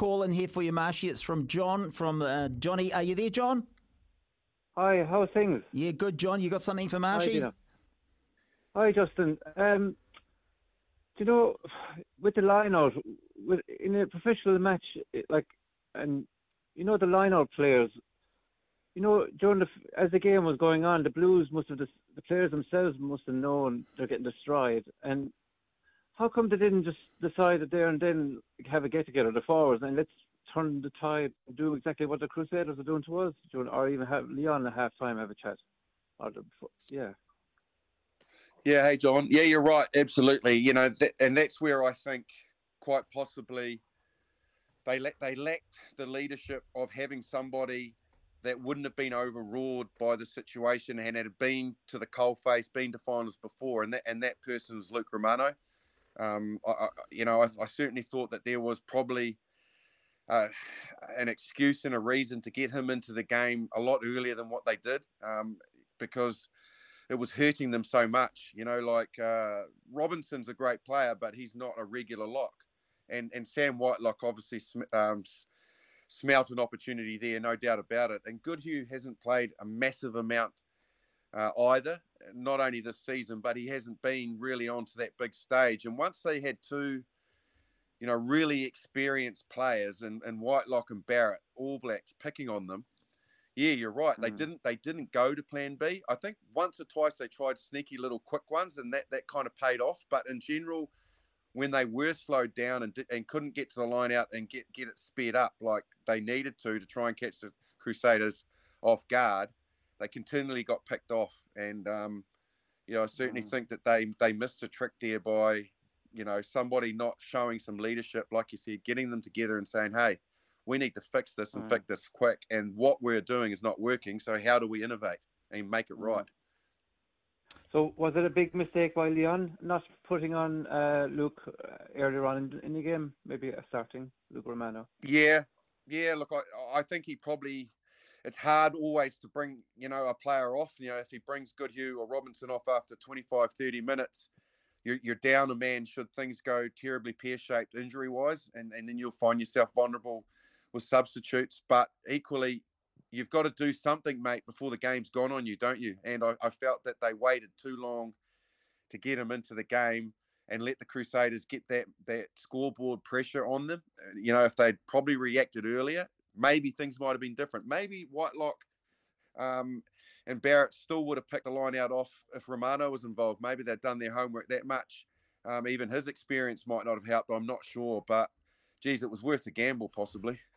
call in here for you, Marshy. It's from John, from uh, Johnny. Are you there, John? Hi, how's things? Yeah, good, John. You got something for Marshy? Hi, Hi Justin. Um, do you know, with the line-out, with, in a professional match, it, like, and you know the line-out players, you know, during the as the game was going on, the Blues must have the players themselves must have known they're getting destroyed. And how come they didn't just decide that there and then have a get together, the forwards, and let's turn the tide do exactly what the Crusaders are doing to us, or even have Leon at half time have a chat. Or the, yeah. Yeah, hey John. Yeah, you're right. Absolutely. You know, th- and that's where I think quite possibly they la- they lacked the leadership of having somebody that wouldn't have been overawed by the situation and had been to the coalface, been to finals before, and that and that person was Luke Romano. Um, I, I, you know, I, I, certainly thought that there was probably uh, an excuse and a reason to get him into the game a lot earlier than what they did, um, because it was hurting them so much. You know, like uh, Robinson's a great player, but he's not a regular lock, and and Sam Whitelock obviously. Um, smelt an opportunity there, no doubt about it. And Goodhue hasn't played a massive amount uh, either, not only this season, but he hasn't been really onto that big stage. And once they had two, you know, really experienced players and, and Whitelock and Barrett, All Blacks picking on them, yeah, you're right. Mm. They hmm. didn't they didn't go to plan B. I think once or twice they tried sneaky little quick ones and that, that kind of paid off. But in general, when they were slowed down and, and couldn't get to the line out and get, get it sped up like they needed to to try and catch the Crusaders off guard, they continually got picked off. And, um, you know, I certainly mm. think that they, they missed a trick there by, you know, somebody not showing some leadership, like you said, getting them together and saying, hey, we need to fix this and mm. fix this quick. And what we're doing is not working. So how do we innovate and make it mm. right? So was it a big mistake by Leon not putting on uh, Luke uh, earlier on in, in, the game, maybe starting Luke Romano? Yeah, yeah. Look, I, I think he probably. It's hard always to bring you know a player off. You know, if he brings Goodhue or Robinson off after 25, 30 minutes, you're, you're down a man should things go terribly pear shaped injury wise, and, and then you'll find yourself vulnerable with substitutes. But equally, you've got to do something, mate, before the game's gone on you, don't you? And I, I felt that they waited too long to get him into the game and let the Crusaders get that that scoreboard pressure on them. Uh, you know, if they'd probably reacted earlier, maybe things might have been different. Maybe Whitelock um, and Barrett still would have picked the line out off if Romano was involved. Maybe they'd done their homework that much. Um, even his experience might not have helped. I'm not sure, but geez, it was worth the gamble, possibly.